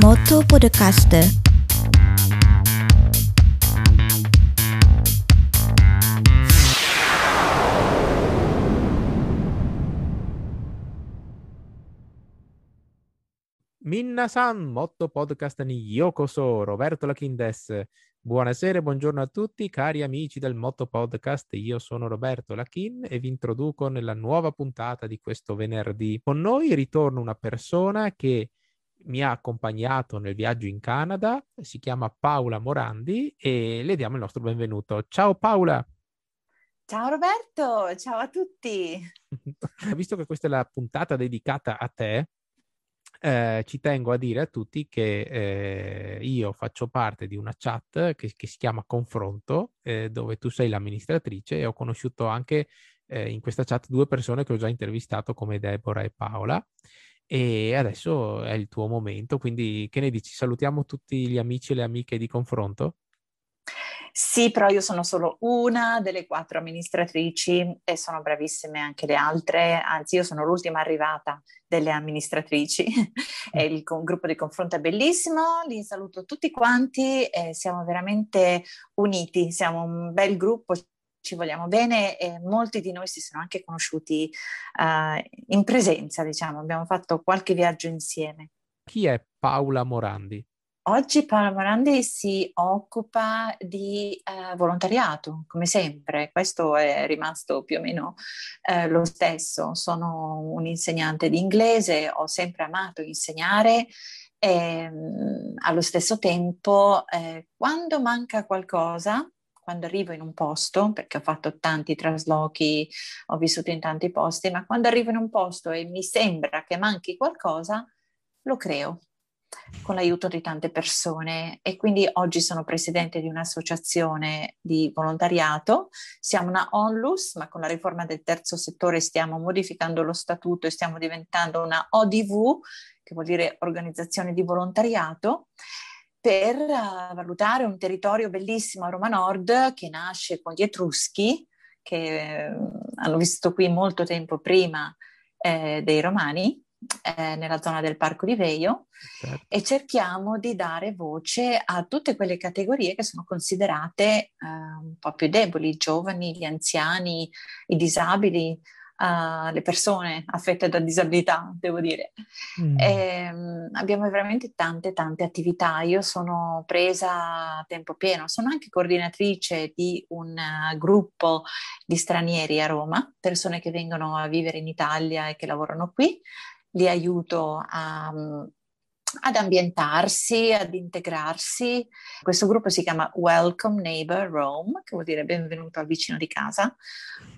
Moto Podcaster. Minna-san, Motto Podcast ni Yokoso, Roberto Lachin. Buonasera e buongiorno a tutti cari amici del Motto Podcast, io sono Roberto Lachin e vi introduco nella nuova puntata di questo venerdì. Con noi ritorna una persona che mi ha accompagnato nel viaggio in Canada, si chiama Paola Morandi e le diamo il nostro benvenuto. Ciao Paola! Ciao Roberto, ciao a tutti! Visto che questa è la puntata dedicata a te, eh, ci tengo a dire a tutti che eh, io faccio parte di una chat che, che si chiama Confronto, eh, dove tu sei l'amministratrice e ho conosciuto anche eh, in questa chat due persone che ho già intervistato come Deborah e Paola. E adesso è il tuo momento, quindi che ne dici? Salutiamo tutti gli amici e le amiche di Confronto? Sì, però io sono solo una delle quattro amministratrici e sono bravissime anche le altre, anzi io sono l'ultima arrivata delle amministratrici il con- gruppo di confronto è bellissimo, li saluto tutti quanti siamo veramente uniti, siamo un bel gruppo, ci vogliamo bene e molti di noi si sono anche conosciuti uh, in presenza, diciamo, abbiamo fatto qualche viaggio insieme. Chi è Paola Morandi? Oggi Paola Morandi si occupa di eh, volontariato, come sempre, questo è rimasto più o meno eh, lo stesso. Sono un insegnante di inglese, ho sempre amato insegnare e ehm, allo stesso tempo eh, quando manca qualcosa, quando arrivo in un posto, perché ho fatto tanti traslochi, ho vissuto in tanti posti, ma quando arrivo in un posto e mi sembra che manchi qualcosa, lo creo con l'aiuto di tante persone e quindi oggi sono presidente di un'associazione di volontariato. Siamo una onlus, ma con la riforma del terzo settore stiamo modificando lo statuto e stiamo diventando una ODV, che vuol dire organizzazione di volontariato per uh, valutare un territorio bellissimo a Roma Nord che nasce con gli Etruschi, che uh, hanno vissuto qui molto tempo prima eh, dei Romani, eh, nella zona del Parco di Veio certo. e cerchiamo di dare voce a tutte quelle categorie che sono considerate eh, un po' più deboli, i giovani, gli anziani, i disabili, uh, le persone affette da disabilità, devo dire. Mm. E, um, abbiamo veramente tante, tante attività. Io sono presa a tempo pieno, sono anche coordinatrice di un uh, gruppo di stranieri a Roma, persone che vengono a vivere in Italia e che lavorano qui li aiuto a, ad ambientarsi, ad integrarsi. Questo gruppo si chiama Welcome Neighbor Rome, che vuol dire benvenuto al vicino di casa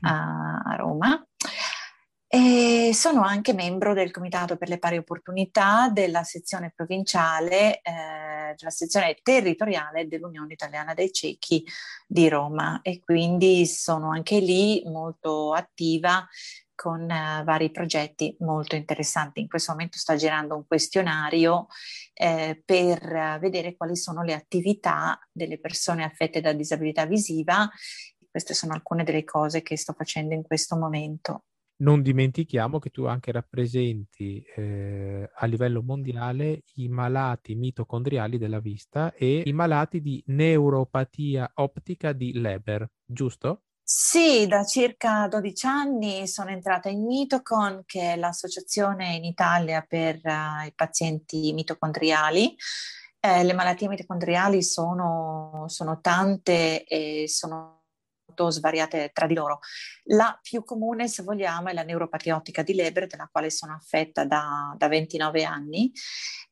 a, a Roma. E sono anche membro del Comitato per le Pari Opportunità della sezione provinciale, eh, della sezione territoriale dell'Unione Italiana dei Ciechi di Roma e quindi sono anche lì molto attiva con uh, vari progetti molto interessanti. In questo momento sta girando un questionario eh, per uh, vedere quali sono le attività delle persone affette da disabilità visiva. Queste sono alcune delle cose che sto facendo in questo momento. Non dimentichiamo che tu anche rappresenti eh, a livello mondiale i malati mitocondriali della vista e i malati di neuropatia ottica di Leber, giusto? Sì, da circa 12 anni sono entrata in Mitocon, che è l'associazione in Italia per uh, i pazienti mitocondriali. Eh, le malattie mitocondriali sono, sono tante e sono svariate tra di loro. La più comune, se vogliamo, è la neuropatia ottica di Leber, della quale sono affetta da, da 29 anni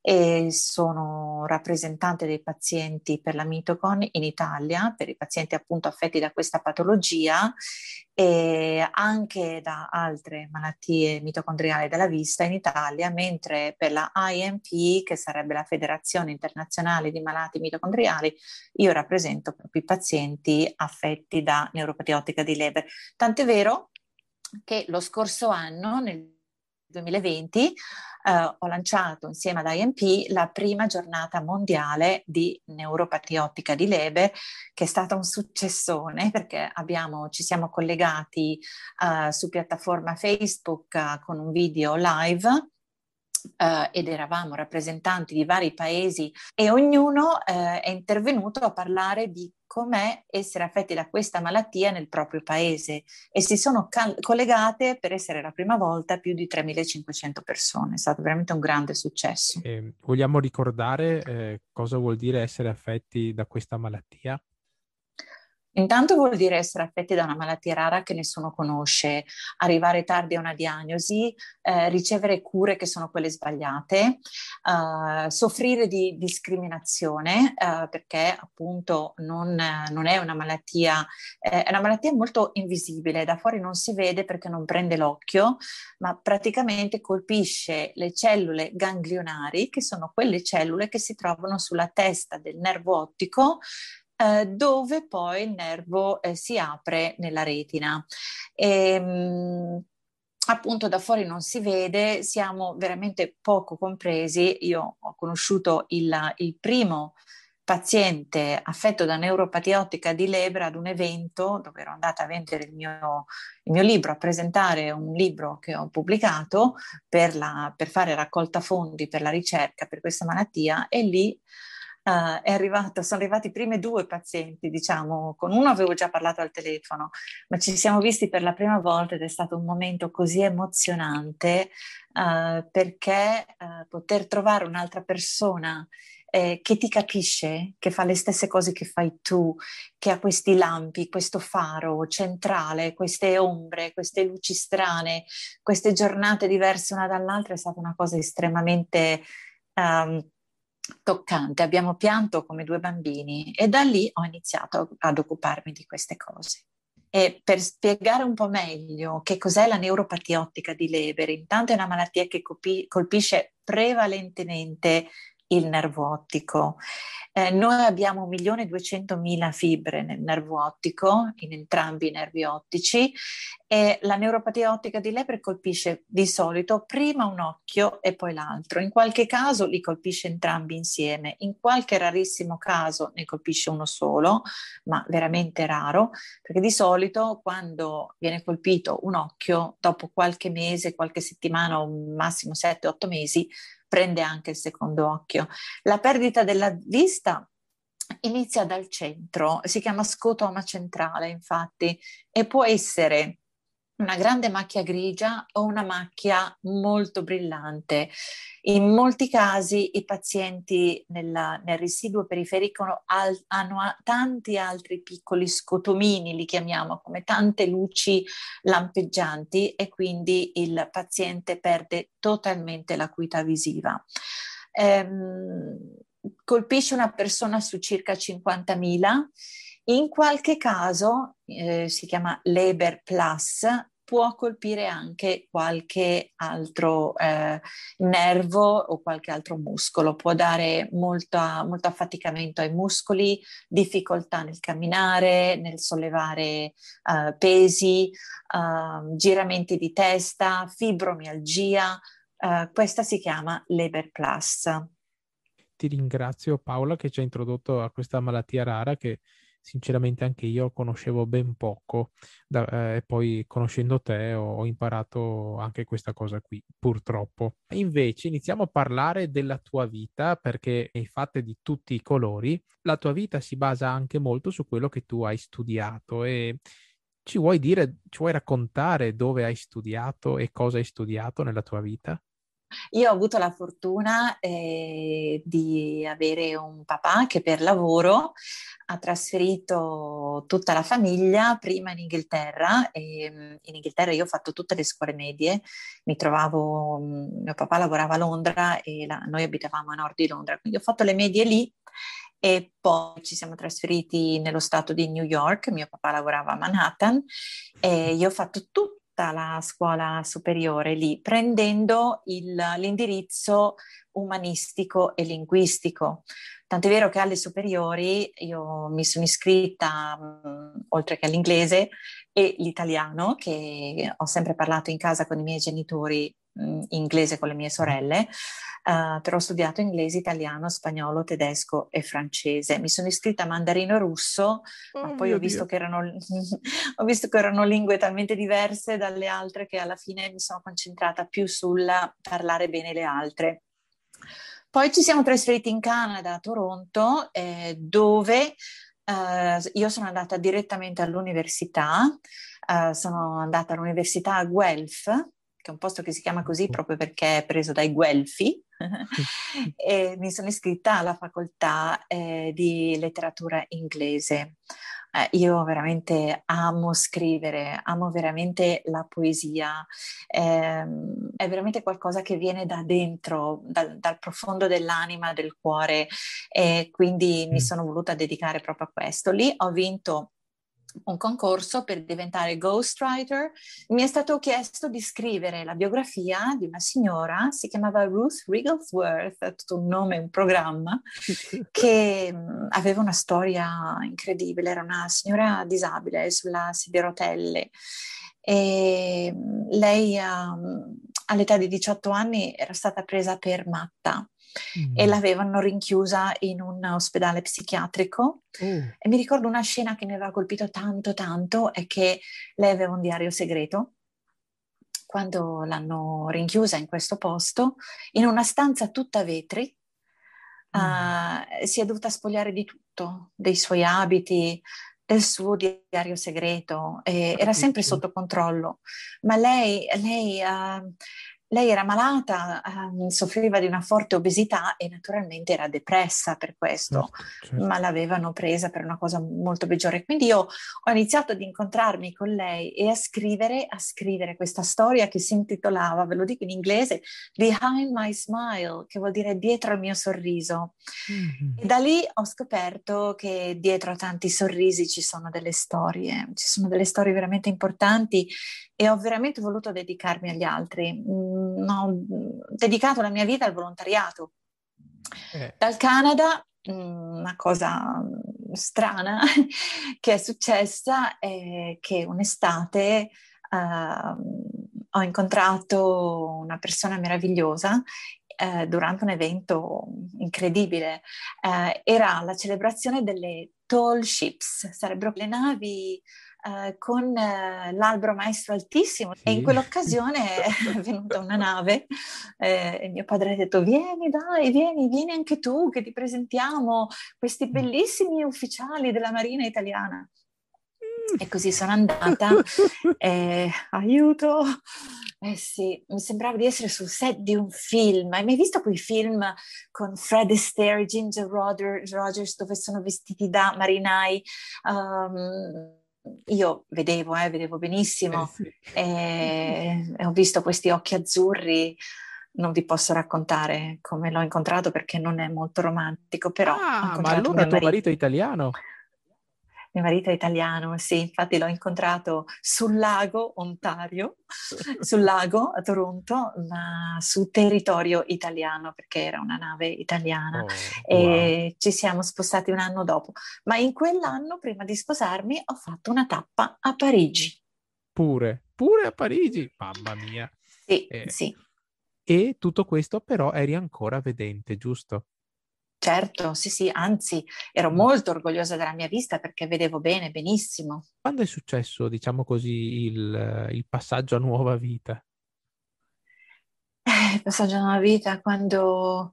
e sono rappresentante dei pazienti per la Mitocon in Italia, per i pazienti appunto affetti da questa patologia e anche da altre malattie mitocondriali della vista in Italia, mentre per la IMP, che sarebbe la Federazione Internazionale di Malati Mitocondriali, io rappresento proprio i pazienti affetti da neuropatia ottica di Leber. Tant'è vero che lo scorso anno, nel 2020 eh, ho lanciato insieme ad IMP la prima giornata mondiale di neuropatia ottica di Leber, che è stata un successone perché abbiamo, ci siamo collegati uh, su piattaforma Facebook uh, con un video live Uh, ed eravamo rappresentanti di vari paesi e ognuno uh, è intervenuto a parlare di com'è essere affetti da questa malattia nel proprio paese e si sono cal- collegate per essere la prima volta più di 3.500 persone. È stato veramente un grande successo. Eh, vogliamo ricordare eh, cosa vuol dire essere affetti da questa malattia? Intanto vuol dire essere affetti da una malattia rara che nessuno conosce, arrivare tardi a una diagnosi, eh, ricevere cure che sono quelle sbagliate, eh, soffrire di discriminazione eh, perché appunto non, non, è una malattia, eh, è una malattia molto invisibile, da fuori non si vede perché non prende l'occhio, ma praticamente colpisce le cellule ganglionari, che sono quelle cellule che si trovano sulla testa del nervo ottico eh, dove poi il nervo eh, si apre nella retina. E, ehm, mh, appunto da fuori non si vede, siamo veramente poco compresi. Io ho conosciuto il, il primo paziente affetto da neuropatia ottica di Lebra ad un evento dove ero andata a vendere il mio, il mio libro, a presentare un libro che ho pubblicato per, la, per fare raccolta fondi per la ricerca per questa malattia e lì Uh, è arrivato, sono arrivati i primi due pazienti, diciamo, con uno avevo già parlato al telefono, ma ci siamo visti per la prima volta ed è stato un momento così emozionante uh, perché uh, poter trovare un'altra persona eh, che ti capisce, che fa le stesse cose che fai tu, che ha questi lampi, questo faro centrale, queste ombre, queste luci strane, queste giornate diverse una dall'altra, è stata una cosa estremamente... Um, toccante, abbiamo pianto come due bambini e da lì ho iniziato ad occuparmi di queste cose. E per spiegare un po' meglio che cos'è la neuropatia ottica di Leber, intanto è una malattia che colpisce prevalentemente il nervo ottico. Eh, noi abbiamo 1.200.000 fibre nel nervo ottico, in entrambi i nervi ottici, e la neuropatia ottica di Lepre colpisce di solito prima un occhio e poi l'altro. In qualche caso li colpisce entrambi insieme, in qualche rarissimo caso ne colpisce uno solo, ma veramente raro, perché di solito quando viene colpito un occhio, dopo qualche mese, qualche settimana o massimo 7-8 mesi, prende anche il secondo occhio. La perdita della vista inizia dal centro, si chiama scotoma centrale infatti, e può essere una grande macchia grigia o una macchia molto brillante. In molti casi i pazienti nella, nel residuo periferico al, hanno tanti altri piccoli scotomini, li chiamiamo come tante luci lampeggianti e quindi il paziente perde totalmente l'acuità visiva. Ehm, colpisce una persona su circa 50.000. In qualche caso, eh, si chiama Leber Plus, può colpire anche qualche altro eh, nervo o qualche altro muscolo, può dare molta, molto affaticamento ai muscoli, difficoltà nel camminare, nel sollevare eh, pesi, eh, giramenti di testa, fibromialgia. Eh, questa si chiama Leber Plus. Ti ringrazio Paola che ci ha introdotto a questa malattia rara che sinceramente anche io conoscevo ben poco da, eh, e poi conoscendo te ho, ho, imparato anche questa cosa qui, purtroppo. Invece iniziamo a parlare della tua vita perché hai fatte di tutti i colori. La tua vita si basa anche molto su quello che tu hai studiato e ci vuoi dire, ci vuoi raccontare dove hai studiato e cosa hai studiato nella tua vita? Io ho avuto la fortuna eh, di avere un papà che per lavoro ha trasferito tutta la famiglia prima in Inghilterra e mm, in Inghilterra io ho fatto tutte le scuole medie, mi trovavo, mm, mio papà lavorava a Londra e la, noi abitavamo a nord di Londra, quindi ho fatto le medie lì e poi ci siamo trasferiti nello stato di New York, mio papà lavorava a Manhattan e io ho fatto tutto tutta la scuola superiore lì, prendendo il, l'indirizzo umanistico e linguistico. Tant'è vero che alle superiori io mi sono iscritta, mh, oltre che all'inglese, e l'italiano, che ho sempre parlato in casa con i miei genitori mh, inglese con le mie sorelle, uh, però ho studiato inglese, italiano, spagnolo, tedesco e francese. Mi sono iscritta a mandarino russo, oh, ma poi ho visto, erano, ho visto, che erano, lingue talmente diverse dalle altre che alla fine mi sono concentrata più sul parlare bene le altre. Poi ci siamo trasferiti in Canada, a Toronto, eh, dove eh, io sono andata direttamente all'università, eh, sono andata all'università a Guelph, che è un posto che si chiama così proprio perché è preso dai Guelfi, e mi sono iscritta alla facoltà eh, di letteratura inglese. Eh, io veramente amo scrivere, amo veramente la poesia, eh, è veramente qualcosa che viene da dentro, dal, dal profondo dell'anima, del cuore e quindi mm. mi sono voluta dedicare proprio a questo. Lì ho vinto un concorso per diventare ghostwriter, mi è stato chiesto di scrivere la biografia di una signora, si chiamava Ruth Rigglesworth, tutto un nome, un programma, che aveva una storia incredibile, era una signora disabile sulla sedia a rotelle. E lei um, all'età di 18 anni era stata presa per matta mm. e l'avevano rinchiusa in un ospedale psichiatrico. Mm. E mi ricordo una scena che mi aveva colpito tanto, tanto, è che lei aveva un diario segreto. Quando l'hanno rinchiusa in questo posto, in una stanza tutta vetri, mm. uh, si è dovuta spogliare di tutto, dei suoi abiti, del suo diario segreto, eh, era sempre sotto controllo, ma lei, lei uh, lei era malata, eh, soffriva di una forte obesità e naturalmente era depressa per questo, certo, certo. ma l'avevano presa per una cosa molto peggiore. Quindi io ho iniziato ad incontrarmi con lei e a scrivere, a scrivere questa storia che si intitolava, ve lo dico in inglese, Behind My Smile, che vuol dire dietro al mio sorriso. Mm-hmm. E da lì ho scoperto che dietro a tanti sorrisi ci sono delle storie, ci sono delle storie veramente importanti e ho veramente voluto dedicarmi agli altri. Mm, ho dedicato la mia vita al volontariato. Eh. Dal Canada, mm, una cosa strana che è successa è che un'estate uh, ho incontrato una persona meravigliosa uh, durante un evento incredibile. Uh, era la celebrazione delle tall ships, sarebbero le navi eh, con eh, l'albero maestro altissimo sì. e in quell'occasione è venuta una nave eh, e mio padre ha detto vieni dai, vieni, vieni anche tu che ti presentiamo questi mm. bellissimi ufficiali della Marina italiana. Mm. E così sono andata, eh, aiuto, eh sì, mi sembrava di essere sul set di un film. Hai mai visto quei film con Fred Astaire, Ginger Rogers, dove sono vestiti da marinai? Um, io vedevo, eh, vedevo benissimo eh sì. e, e ho visto questi occhi azzurri non vi posso raccontare come l'ho incontrato perché non è molto romantico, però... Ah, ma allora tuo marito è italiano? Mio marito è italiano, sì, infatti l'ho incontrato sul lago Ontario, sul lago a Toronto, ma su territorio italiano perché era una nave italiana oh, e wow. ci siamo spostati un anno dopo. Ma in quell'anno, prima di sposarmi, ho fatto una tappa a Parigi. Pure, pure a Parigi, mamma mia. Sì, eh. sì. E tutto questo però eri ancora vedente, giusto? Certo, sì, sì, anzi, ero molto orgogliosa della mia vista perché vedevo bene, benissimo. Quando è successo, diciamo così, il, il passaggio a nuova vita? Eh, il passaggio a nuova vita quando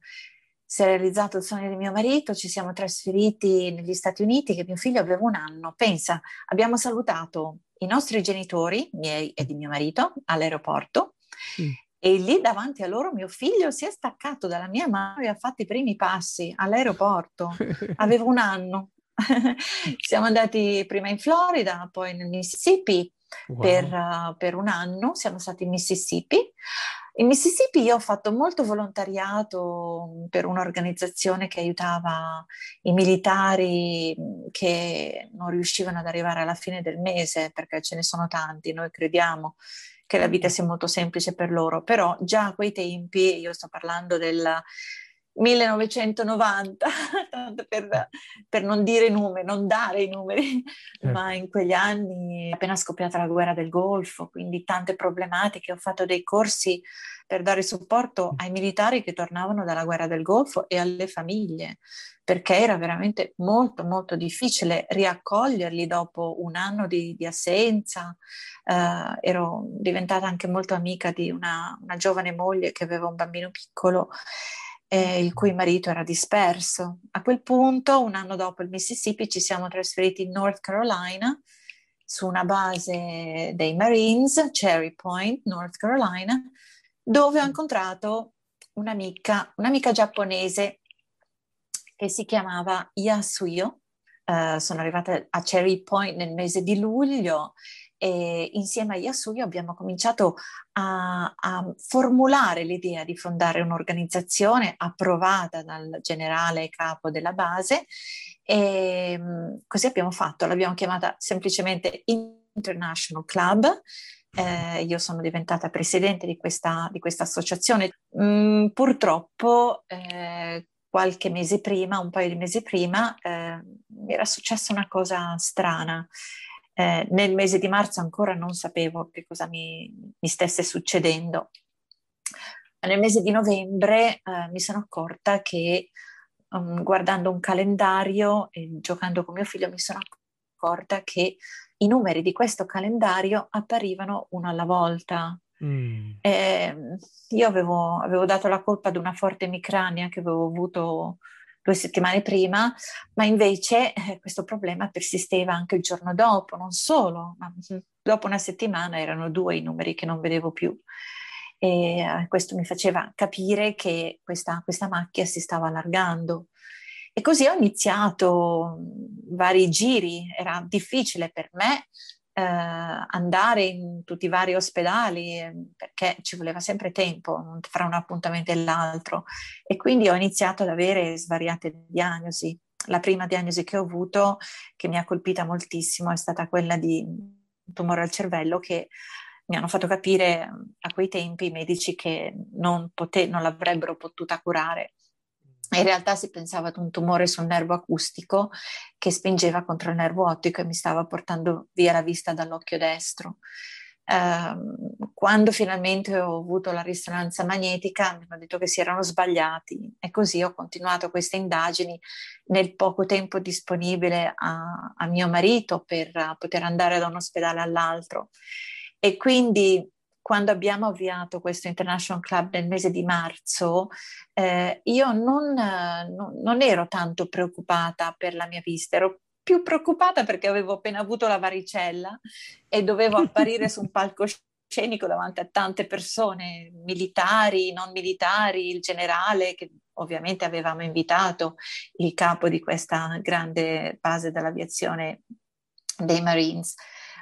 si è realizzato il sogno di mio marito, ci siamo trasferiti negli Stati Uniti, che mio figlio aveva un anno. Pensa, abbiamo salutato i nostri genitori, miei e di mio marito, all'aeroporto. Mm. E lì davanti a loro mio figlio si è staccato dalla mia mano e ha fatto i primi passi all'aeroporto. Avevo un anno. Siamo andati prima in Florida, poi nel Mississippi wow. per, uh, per, un anno. Siamo stati in Mississippi. In Mississippi io ho fatto molto volontariato per un'organizzazione che aiutava i militari che non riuscivano ad arrivare alla fine del mese, perché ce ne sono tanti, noi crediamo che la vita sia molto semplice per loro, però già a quei tempi, io sto parlando del 1990, per, per, non dire i numeri, non dare i numeri, certo. ma in quegli anni appena scoppiata la guerra del Golfo, quindi tante problematiche, ho fatto dei corsi per dare supporto ai militari che tornavano dalla guerra del Golfo e alle famiglie, perché era veramente molto molto difficile riaccoglierli dopo un anno di, di assenza. Uh, ero diventata anche molto amica di una, una giovane moglie che aveva un bambino piccolo eh, il cui marito era disperso. A quel punto, un anno dopo il Mississippi, ci siamo trasferiti in North Carolina su una base dei Marines, Cherry Point, North Carolina, dove ho incontrato un'amica, un'amica giapponese che si chiamava Yasuyo. Uh, sono arrivata a Cherry Point nel mese di luglio e insieme a Yasuyo abbiamo cominciato a, a, formulare l'idea di fondare un'organizzazione approvata dal generale capo della base e mm, così abbiamo fatto, l'abbiamo chiamata semplicemente International Club. Eh, io sono diventata presidente di questa, di questa associazione. Mm, purtroppo eh, qualche mese prima, un paio di mesi prima, eh, era successa una cosa strana. Eh, nel mese di marzo ancora non sapevo che cosa mi, mi stesse succedendo. Nel mese di novembre eh, mi sono accorta che um, guardando un calendario e giocando con mio figlio mi sono accorta che i numeri di questo calendario apparivano uno alla volta. Mm. Eh, io avevo, avevo, dato la colpa ad una forte emicrania che avevo avuto due settimane prima, ma invece eh, questo problema persisteva anche il giorno dopo, non solo, ma dopo una settimana erano due i numeri che non vedevo più. E eh, questo mi faceva capire che questa, questa macchia si stava allargando. E così ho iniziato vari giri, era difficile per me andare in tutti i vari ospedali eh, perché ci voleva sempre tempo fra un appuntamento e l'altro e quindi ho iniziato ad avere svariate diagnosi. La prima diagnosi che ho avuto, che mi ha colpita moltissimo, è stata quella di tumore al cervello che mi hanno fatto capire a quei tempi i medici che non, pote- non l'avrebbero potuta curare in realtà si pensava ad un tumore sul nervo acustico che spingeva contro il nervo ottico e mi stava portando via la vista dall'occhio destro. Uh, quando finalmente ho avuto la risonanza magnetica mi hanno detto che si erano sbagliati e così ho continuato queste indagini nel poco tempo disponibile a, a mio marito per poter andare da un ospedale all'altro. E quindi quando abbiamo avviato questo International Club nel mese di marzo, eh, io non, non, non ero tanto preoccupata per la mia vista, ero più preoccupata perché avevo appena avuto la varicella e dovevo apparire su un palcoscenico davanti a tante persone, militari, non militari, il generale che ovviamente avevamo invitato, il capo di questa grande base dell'aviazione dei Marines.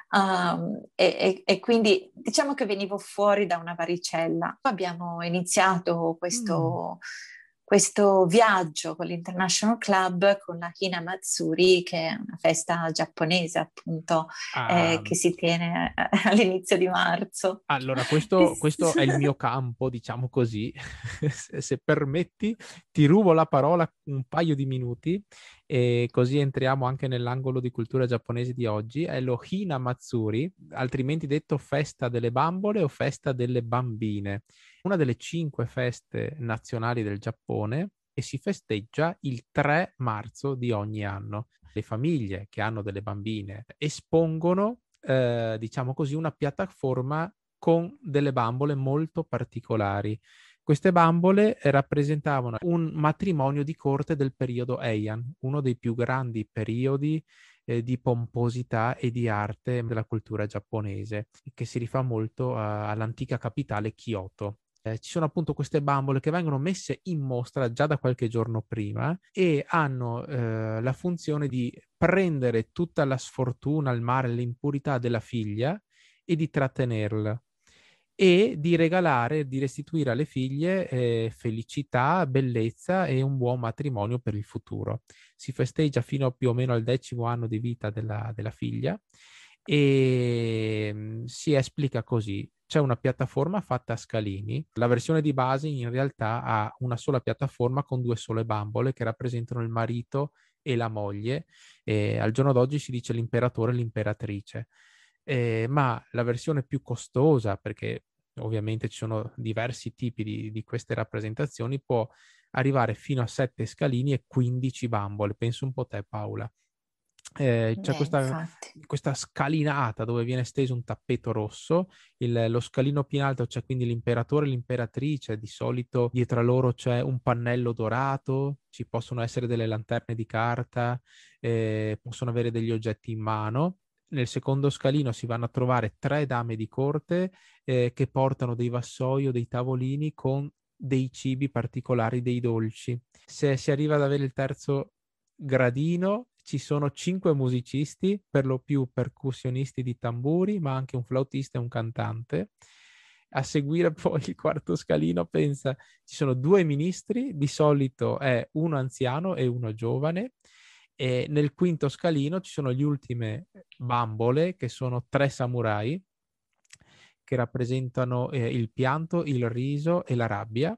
Um, e, e, quindi diciamo che venivo fuori da una varicella. Abbiamo iniziato questo, mm questo viaggio con l'International Club con la Hina Matsuri, che è una festa giapponese appunto ah. eh, che si tiene eh, all'inizio di marzo. Allora, questo, questo è il mio campo, diciamo così. se, se permetti, ti rubo la parola un paio di minuti e così entriamo anche nell'angolo di cultura giapponese di oggi. È lo Hina Matsuri, altrimenti detto festa delle bambole o festa delle bambine una delle cinque feste nazionali del Giappone e si festeggia il 3 marzo di ogni anno. Le famiglie che hanno delle bambine espongono, eh, diciamo così, una piattaforma con delle bambole molto particolari. Queste bambole rappresentavano un matrimonio di corte del periodo Heian, uno dei più grandi periodi eh, di pomposità e di arte della cultura giapponese, che si rifà molto uh, all'antica capitale Kyoto. Eh, ci sono appunto queste bambole che vengono messe in mostra già da qualche giorno prima e hanno eh, la funzione di prendere tutta la sfortuna, il male, l'impurità della figlia e di trattenerla e di regalare, di restituire alle figlie eh, felicità, bellezza e un buon matrimonio per il futuro. Si festeggia fino più o meno al decimo anno di vita della, della figlia e mm, si esplica così. C'è una piattaforma fatta a scalini. La versione di base in realtà ha una sola piattaforma con due sole bambole che rappresentano il marito e la moglie. E al giorno d'oggi si dice l'imperatore e l'imperatrice. Eh, ma la versione più costosa, perché ovviamente ci sono diversi tipi di, di queste rappresentazioni, può arrivare fino a 7 scalini e 15 bambole. Penso un po' te, Paola. Eh, c'è Beh, questa, questa, scalinata dove viene steso un tappeto rosso, il, lo scalino più in alto c'è quindi l'imperatore e l'imperatrice, di solito dietro a loro c'è un pannello dorato, ci possono essere delle lanterne di carta, eh, possono avere degli oggetti in mano. Nel secondo scalino si vanno a trovare tre dame di corte eh, che portano dei vassoi o dei tavolini con dei cibi particolari, dei dolci. Se si arriva ad avere il terzo gradino, ci sono cinque musicisti, per lo più percussionisti di tamburi, ma anche un flautista e un cantante. A seguire poi il quarto scalino, pensa, ci sono due ministri, di solito è uno anziano e uno giovane. E nel quinto scalino ci sono le ultime bambole, che sono tre samurai, che rappresentano eh, il pianto, il riso e la rabbia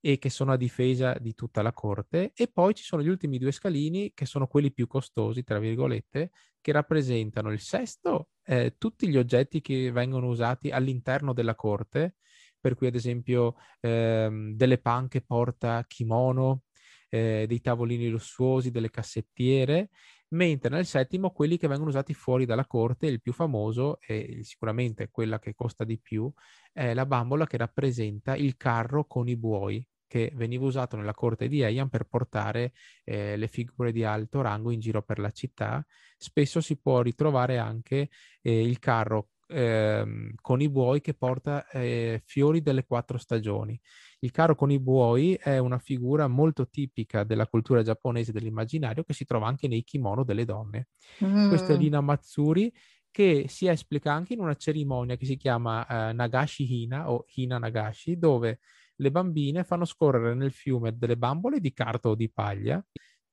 e che sono a difesa di tutta la corte. E poi ci sono gli ultimi due scalini che sono quelli più costosi, tra virgolette, che rappresentano il sesto, eh, tutti gli oggetti che vengono usati all'interno della corte, per cui ad esempio ehm, delle panche porta kimono, eh, dei tavolini lussuosi, delle cassettiere mentre nel settimo quelli che vengono usati fuori dalla corte, il più famoso e sicuramente quella che costa di più è la bambola che rappresenta il carro con i buoi che veniva usato nella corte di Heian per portare eh, le figure di alto rango in giro per la città. Spesso si può ritrovare anche eh, il carro eh, con i buoi che porta eh, fiori delle quattro stagioni. Il carro con i buoi è una figura molto tipica della cultura giapponese dell'immaginario che si trova anche nei kimono delle donne. Mm. Questo è l'Ina Matsuri che si esplica anche in una cerimonia che si chiama uh, Nagashi Hina o Hina Nagashi, dove le bambine fanno scorrere nel fiume delle bambole di carta o di paglia,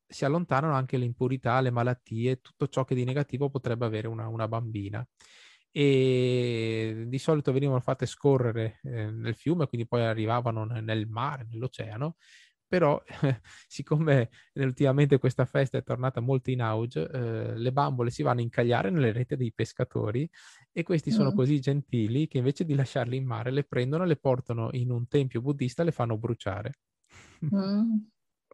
si allontanano anche le impurità, le malattie, tutto ciò che di negativo potrebbe avere una, una bambina e di solito venivano fatte scorrere eh, nel fiume, quindi poi arrivavano nel mare, nell'oceano, però siccome ultimamente questa festa è tornata molto in auge, eh, le bambole si vanno a incagliare nelle reti dei pescatori e questi mm. sono così gentili che invece di lasciarle in mare le prendono, le portano in un tempio buddista e le fanno bruciare. Mm.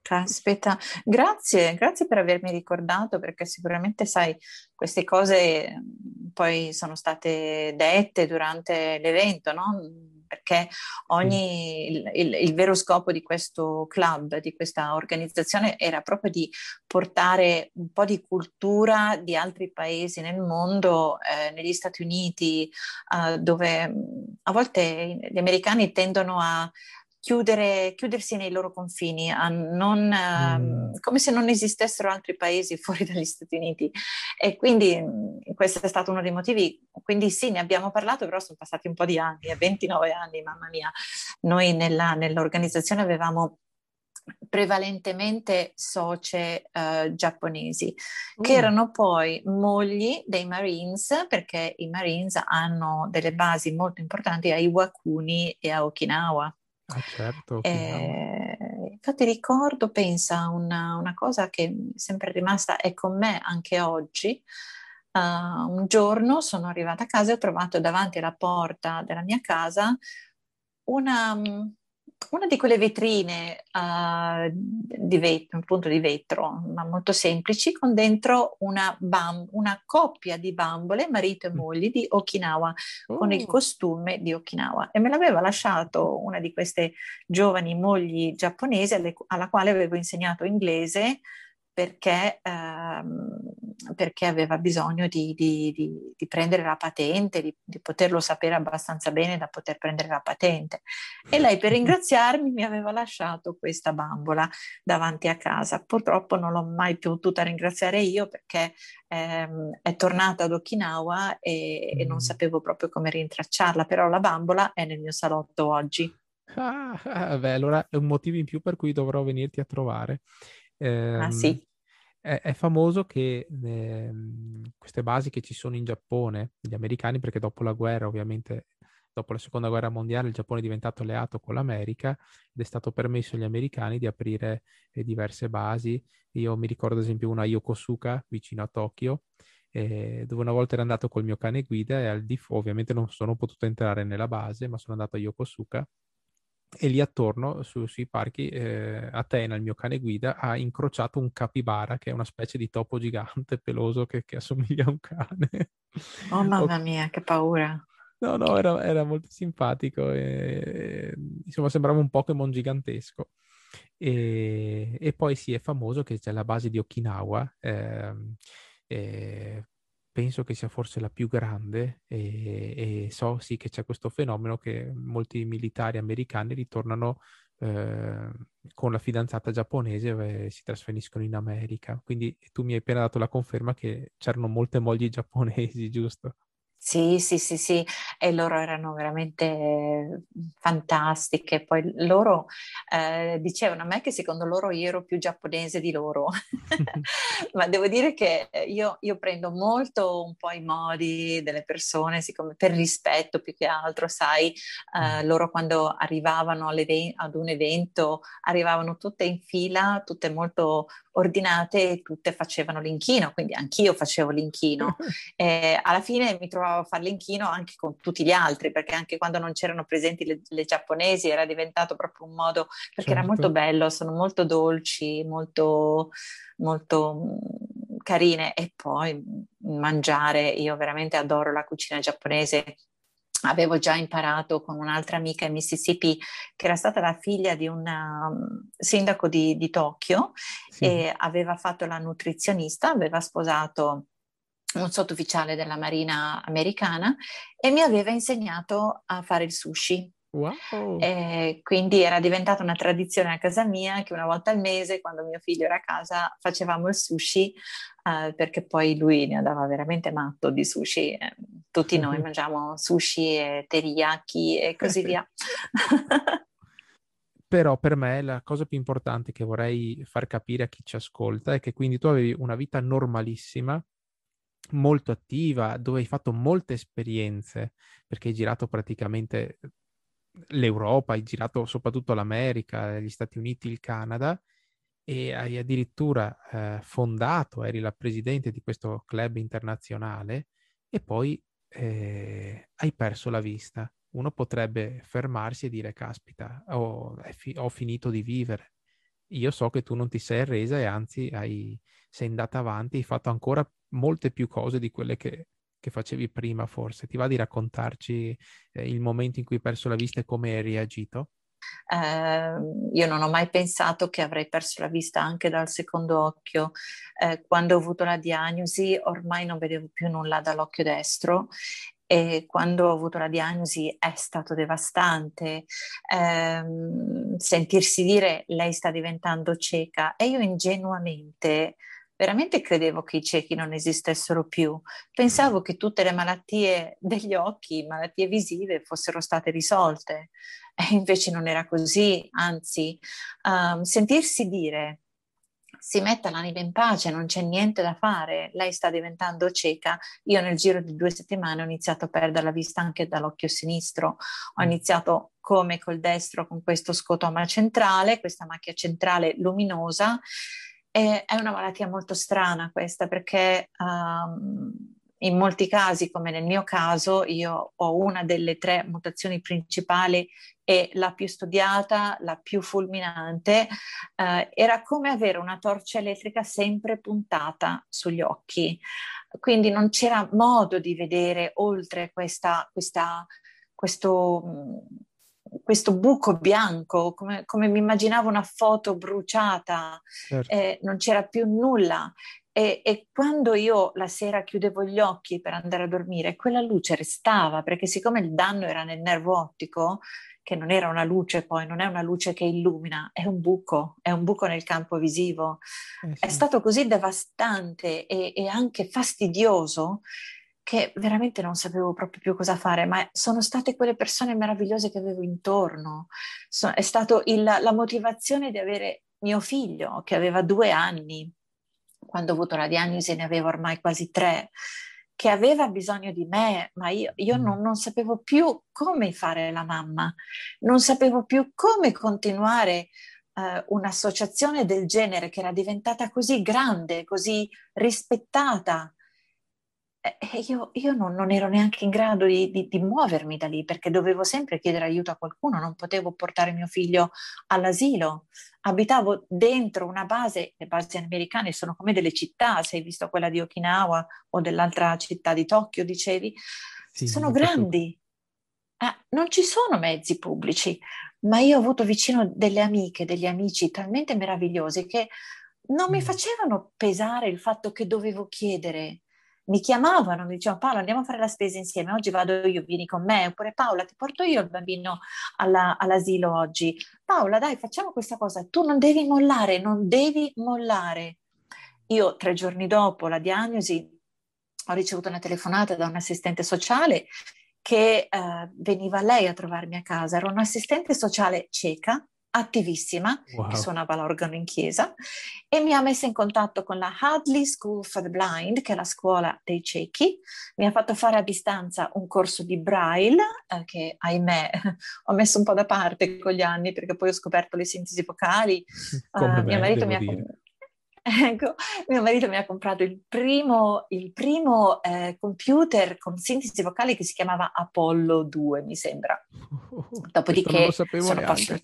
Caspita, grazie, grazie per avermi ricordato perché sicuramente sai, queste cose mm, poi sono state dette durante l'evento, no? Perché ogni, il, il, il, vero scopo di questo club, di questa organizzazione era proprio di portare un po' di cultura di altri paesi nel mondo, eh, negli Stati Uniti, eh, dove mm, a volte gli americani tendono a, chiudere, chiudersi nei loro confini, non, ehm, mm. come se non esistessero altri paesi fuori dagli Stati Uniti. E quindi mm, questo è stato uno dei motivi. Quindi sì, ne abbiamo parlato, però sono passati un po' di anni, 29 anni, mamma mia. Noi nella, nell'organizzazione avevamo prevalentemente socie uh, giapponesi, mm. che erano poi mogli dei Marines, perché i Marines hanno delle basi molto importanti a Iwakuni e a Okinawa. Ah, certo. Eh, infatti ricordo, pensa, una, una, cosa che è sempre rimasta è con me anche oggi. Uh, un giorno sono arrivata a casa e ho trovato davanti alla porta della mia casa una, una di quelle vetrine uh, di, vetro, appunto di vetro, ma molto semplici, con dentro una, bam- una coppia di bambole, marito e mm. moglie di Okinawa, oh. con il oh. costume di Okinawa. E me l'aveva lasciato una di queste giovani mogli giapponesi alle, alla quale avevo insegnato inglese perché, ehm, perché aveva bisogno di, di, di, di prendere la patente, di, poterlo sapere abbastanza bene da poter prendere la patente. E lei per ringraziarmi mi aveva lasciato questa bambola davanti a casa. Purtroppo non l'ho mai potuta ringraziare io perché ehm, è tornata ad Okinawa e, mm. e non mm. sapevo proprio come rintracciarla, però la bambola è nel mio salotto oggi. Ah, beh, allora è un motivo in più per cui dovrò venirti a trovare. Eh, ah, sì. È, è famoso che eh, queste basi che ci sono in Giappone, gli americani, perché dopo la guerra ovviamente dopo la seconda guerra mondiale il Giappone è diventato alleato con l'America ed è stato permesso agli americani di aprire eh, diverse basi. Io mi ricordo ad esempio una a Yokosuka, vicino a Tokyo, eh, dove una volta ero andato col mio cane guida e al di fuori, ovviamente non sono potuto entrare nella base, ma sono andato a Yokosuka e lì attorno su, sui parchi eh, Atena, il mio cane guida, ha incrociato un capibara che è una specie di topo gigante peloso che, che assomiglia a un cane. Oh mamma mia, che paura! No, no, era, era molto simpatico. E, insomma, sembrava un Pokémon gigantesco. E, e, poi sì, è famoso che c'è la base di Okinawa. Eh, eh, penso che sia forse la più grande e, e, so sì che c'è questo fenomeno che molti militari americani ritornano eh, con la fidanzata giapponese e si trasferiscono in America. Quindi tu mi hai appena dato la conferma che c'erano molte mogli giapponesi, giusto? Sì, sì, sì, sì, e loro erano veramente fantastiche. Poi loro eh, dicevano a me che secondo loro io ero più giapponese di loro, ma devo dire che io, io, prendo molto un po' i modi delle persone, siccome per rispetto più che altro, sai, eh, mm. loro quando arrivavano ad un evento arrivavano tutte in fila, tutte molto ordinate e tutte facevano l'inchino, quindi anch'io facevo l'inchino. e alla fine mi trovavo a fare l'inchino anche con tutti gli altri, perché anche quando non c'erano presenti le, le giapponesi era diventato proprio un modo, perché certo. era molto bello, sono molto dolci, molto, molto mm, carine e poi mangiare, io veramente adoro la cucina giapponese avevo già imparato con un'altra amica in Mississippi che era stata la figlia di un um, sindaco di, di Tokyo sì. e aveva fatto la nutrizionista, aveva sposato un sottufficiale della Marina americana e mi aveva insegnato a fare il sushi. Wow. E quindi era diventata una tradizione a casa mia che una volta al mese, quando mio figlio era a casa, facevamo il sushi uh, perché poi lui ne andava veramente matto di sushi. Tutti noi mangiamo sushi e teriyaki e così via. Però per me la cosa più importante che vorrei far capire a chi ci ascolta è che quindi tu avevi una vita normalissima, molto attiva, dove hai fatto molte esperienze, perché hai girato praticamente l'Europa, hai girato soprattutto l'America, gli Stati Uniti, il Canada e hai addirittura eh, fondato, eri la presidente di questo club internazionale e poi eh, hai perso la vista. Uno potrebbe fermarsi e dire, caspita, oh, fi- ho finito di vivere. Io so che tu non ti sei arresa e anzi hai, sei andata avanti, hai fatto ancora molte più cose di quelle che, che facevi prima, forse. Ti va di raccontarci eh, il momento in cui hai perso la vista e come hai reagito? Eh, io non ho mai pensato che avrei perso la vista anche dal secondo occhio. Eh, quando ho avuto la diagnosi ormai non vedevo più nulla dall'occhio destro e quando ho avuto la diagnosi è stato devastante eh, sentirsi dire lei sta diventando cieca e io ingenuamente veramente credevo che i ciechi non esistessero più. Pensavo che tutte le malattie degli occhi, malattie visive, fossero state risolte. E invece non era così, anzi, um, sentirsi dire si metta l'anima in pace, non c'è niente da fare, lei sta diventando cieca. Io nel giro di due settimane ho iniziato a perdere la vista anche dall'occhio sinistro, ho mm. iniziato come col destro con questo scotoma centrale, questa macchia centrale luminosa e è una malattia molto strana questa perché um, in molti casi, come nel mio caso, io ho una delle tre mutazioni principali e la più studiata, la più fulminante, eh, era come avere una torcia elettrica sempre puntata sugli occhi. Quindi non c'era modo di vedere oltre questa, questa, questo questo buco bianco, come, come, mi immaginavo una foto bruciata, certo. eh, non c'era più nulla. E, e, quando io la sera chiudevo gli occhi per andare a dormire, quella luce restava, perché siccome il danno era nel nervo ottico, che non era una luce poi, non è una luce che illumina, è un buco, è un buco nel campo visivo. Eh sì. È stato così devastante e, e anche fastidioso che veramente non sapevo proprio più cosa fare, ma sono state quelle persone meravigliose che avevo intorno. So, è stata la motivazione di avere mio figlio che aveva due anni quando ho avuto la diagnosi ne avevo ormai quasi tre, che aveva bisogno di me, ma io, io mm. non, non, sapevo più come fare la mamma, non sapevo più come continuare uh, un'associazione del genere che era diventata così grande, così rispettata. E io, io non, non, ero neanche in grado di, di, di, muovermi da lì perché dovevo sempre chiedere aiuto a qualcuno, non potevo portare mio figlio all'asilo. Abitavo dentro una base, le basi americane sono come delle città, se hai visto quella di Okinawa o dell'altra città di Tokyo, dicevi, sì, sono grandi. Eh, non ci sono mezzi pubblici, ma io ho avuto vicino delle amiche, degli amici talmente meravigliosi che non mi mm. facevano pesare il fatto che dovevo chiedere mi chiamavano, mi dicevano Paola andiamo a fare la spesa insieme, oggi vado io, vieni con me, oppure Paola ti porto io il bambino alla, all'asilo oggi. Paola dai facciamo questa cosa, tu non devi mollare, non devi mollare. Io tre giorni dopo la diagnosi ho ricevuto una telefonata da un assistente sociale che eh, veniva lei a trovarmi a casa, era un'assistente sociale cieca attivissima wow. che suonava l'organo in chiesa e mi ha messo in contatto con la Hadley School for the Blind, che è la scuola dei ciechi. Mi ha fatto fare a distanza un corso di Braille, eh, che ahimè ho messo un po' da parte con gli anni perché poi ho scoperto le sintesi vocali. Uh, mio marito mi ha... Ecco, mio marito mi ha comprato il primo, il primo eh, computer con sintesi vocali che si chiamava Apollo 2, mi sembra. Dopodiché sono passata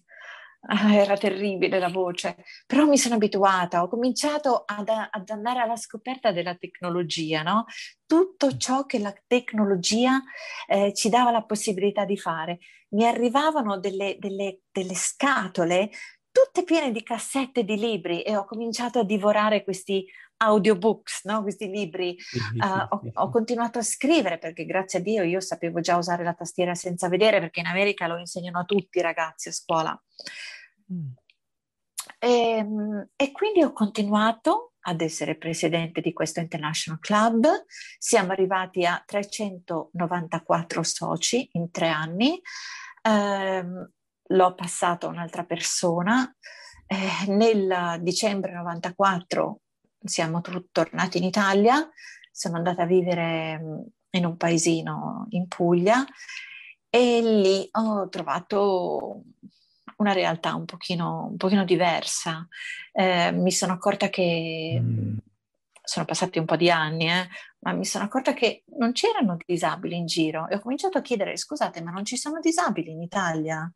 Ah, era terribile la voce, però mi sono abituata, ho cominciato ad, ad, andare alla scoperta della tecnologia, no? Tutto ciò che la tecnologia eh, ci dava la possibilità di fare. Mi arrivavano delle, delle, delle scatole tutte piene di cassette di libri e ho cominciato a divorare questi audiobooks, no? questi libri. Uh, ho, ho, continuato a scrivere perché grazie a Dio io sapevo già usare la tastiera senza vedere perché in America lo insegnano a tutti i ragazzi a scuola. Mm. E, ehm, e quindi ho continuato ad essere presidente di questo International Club. Siamo arrivati a 394 soci in tre anni. Eh, l'ho passato a un'altra persona. Eh, nel dicembre 94 siamo t- tornati in Italia, sono andata a vivere mm, in un paesino in Puglia e lì ho trovato una realtà un pochino, un pochino diversa. Eh, mi sono accorta che mm. sono passati un po' di anni, eh, ma mi sono accorta che non c'erano disabili in giro e ho cominciato a chiedere, scusate, ma non ci sono disabili in Italia?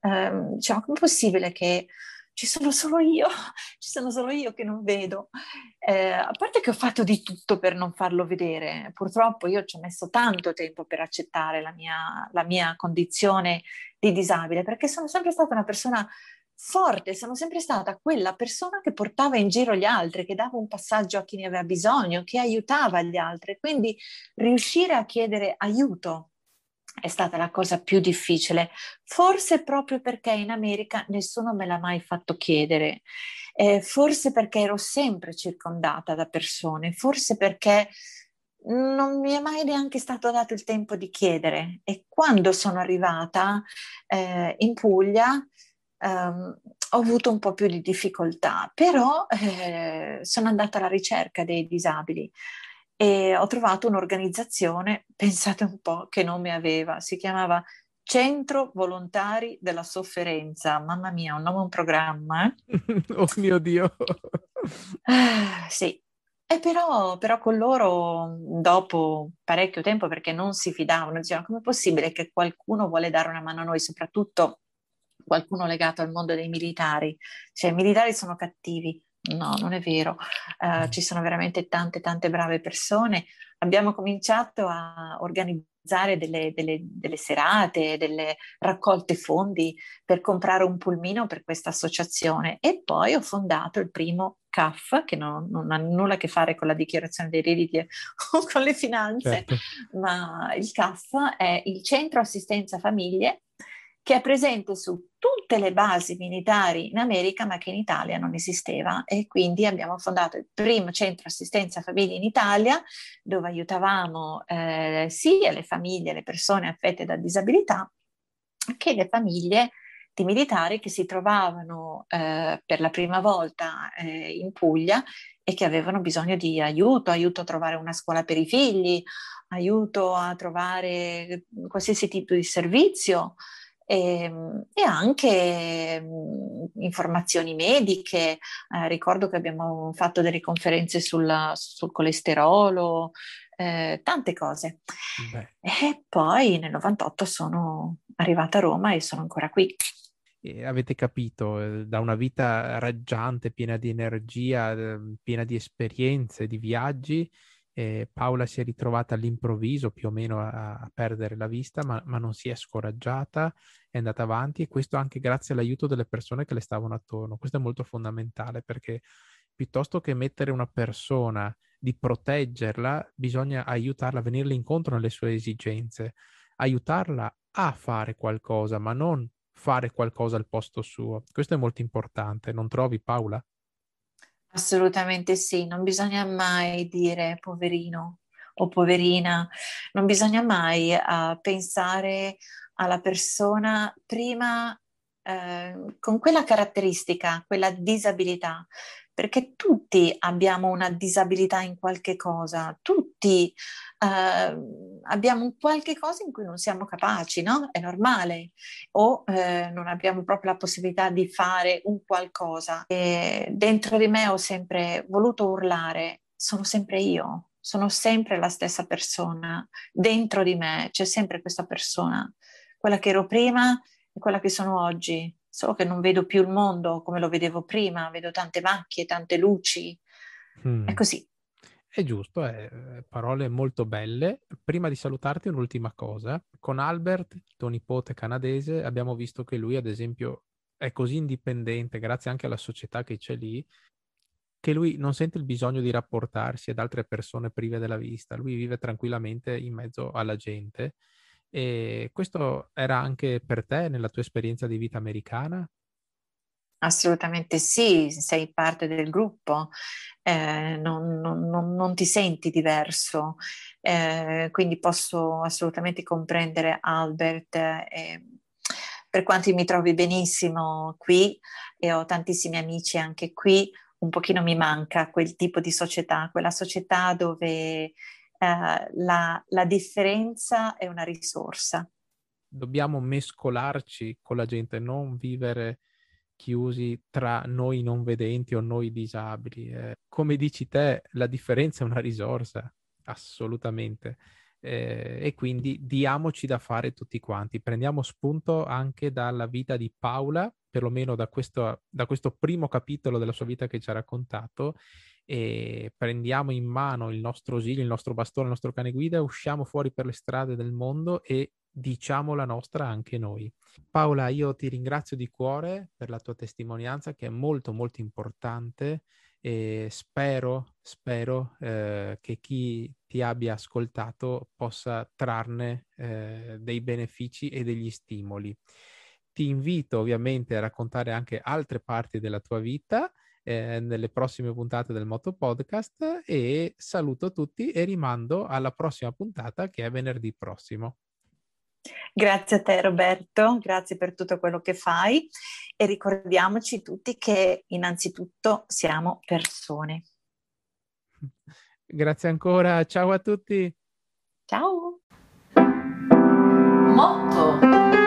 Eh, diciamo, com'è possibile che ci sono solo io, ci sono solo io che non vedo. Eh, a parte che ho fatto di tutto per non farlo vedere, purtroppo io ci ho messo tanto tempo per accettare la mia, la mia condizione di disabile, perché sono sempre stata una persona forte, sono sempre stata quella persona che portava in giro gli altri, che dava un passaggio a chi ne aveva bisogno, che aiutava gli altri. Quindi riuscire a chiedere aiuto è stata la cosa più difficile, forse proprio perché in America nessuno me l'ha mai fatto chiedere, eh, forse perché ero sempre circondata da persone, forse perché non mi è mai neanche stato dato il tempo di chiedere. E quando sono arrivata eh, in Puglia ehm, ho avuto un po' più di difficoltà, però eh, sono andata alla ricerca dei disabili e ho trovato un'organizzazione, pensate un po' che nome aveva, si chiamava Centro Volontari della Sofferenza. Mamma mia, un nome, un programma. Eh? oh mio Dio. ah, sì, e però, però, con loro, dopo parecchio tempo, perché non si fidavano, dicevano come è possibile che qualcuno vuole dare una mano a noi, soprattutto qualcuno legato al mondo dei militari. Cioè, i militari sono cattivi, No, non è vero. Uh, ci sono veramente tante, tante brave persone. Abbiamo cominciato a organizzare delle, delle, delle, serate, delle raccolte fondi per comprare un pulmino per questa associazione e poi ho fondato il primo CAF, che non, non ha nulla a che fare con la dichiarazione dei redditi o con le finanze, certo. ma il CAF è il Centro Assistenza Famiglie che è presente su tutte le basi militari in America, ma che in Italia non esisteva. E quindi abbiamo fondato il primo centro assistenza famiglie in Italia, dove aiutavamo eh, sia le famiglie, le persone affette da disabilità, che le famiglie di militari che si trovavano eh, per la prima volta eh, in Puglia e che avevano bisogno di aiuto, aiuto a trovare una scuola per i figli, aiuto a trovare qualsiasi tipo di servizio e, ehm, e anche mh, informazioni mediche. Eh, ricordo che abbiamo fatto delle conferenze sul, sul colesterolo, eh, tante cose. Beh. E poi nel 98 sono arrivata a Roma e sono ancora qui. E avete capito, eh, da una vita raggiante, piena di energia, eh, piena di esperienze, di viaggi, eh, Paola si è ritrovata all'improvviso più o meno a, a perdere la vista, ma, ma, non si è scoraggiata, è andata avanti e questo anche grazie all'aiuto delle persone che le stavano attorno. Questo è molto fondamentale perché piuttosto che mettere una persona, di proteggerla, bisogna aiutarla a venirle incontro nelle sue esigenze, aiutarla a fare qualcosa, ma non fare qualcosa al posto suo. Questo è molto importante, non trovi Paola? Assolutamente sì, non bisogna mai dire poverino o poverina, non bisogna mai uh, pensare alla persona prima uh, con quella caratteristica, quella disabilità, perché tutti abbiamo una disabilità in qualche cosa, tutti uh, abbiamo un qualche cosa in cui non siamo capaci, no? È normale, o eh, non abbiamo proprio la possibilità di fare un qualcosa. E dentro di me ho sempre voluto urlare, sono sempre io, sono sempre la stessa persona, dentro di me c'è sempre questa persona, quella che ero prima e quella che sono oggi, solo che non vedo più il mondo come lo vedevo prima, vedo tante macchie, tante luci, mm. è così. È giusto, è, eh, parole molto belle. Prima di salutarti un'ultima cosa. Con Albert, tuo nipote canadese, abbiamo visto che lui, ad esempio, è così indipendente, grazie anche alla società che c'è lì, che lui non sente il bisogno di rapportarsi ad altre persone prive della vista. Lui vive tranquillamente in mezzo alla gente. E questo era anche per te nella tua esperienza di vita americana? Assolutamente sì, sei parte del gruppo, eh, non, non, non, ti senti diverso, eh, quindi posso assolutamente comprendere Albert. Eh, per quanto mi trovi benissimo qui e ho tantissimi amici anche qui, un pochino mi manca quel tipo di società, quella società dove eh, la, la differenza è una risorsa. Dobbiamo mescolarci con la gente, non vivere chiusi tra noi non vedenti o noi disabili. Eh, come dici te, la differenza è una risorsa, assolutamente. Eh, e quindi diamoci da fare tutti quanti. Prendiamo spunto anche dalla vita di Paola, perlomeno da questo, da questo primo capitolo della sua vita che ci ha raccontato, e prendiamo in mano il nostro osile, il nostro bastone, il nostro cane guida, usciamo fuori per le strade del mondo e diciamo la nostra anche noi. Paola, io ti ringrazio di cuore per la tua testimonianza che è molto molto importante e spero, spero eh, che chi ti abbia ascoltato possa trarne eh, dei benefici e degli stimoli. Ti invito ovviamente a raccontare anche altre parti della tua vita eh, nelle prossime puntate del Moto Podcast e saluto tutti e rimando alla prossima puntata che è venerdì prossimo. Grazie a te Roberto, grazie per tutto quello che fai e ricordiamoci tutti che innanzitutto siamo persone. Grazie ancora, ciao a tutti. Ciao. Motto.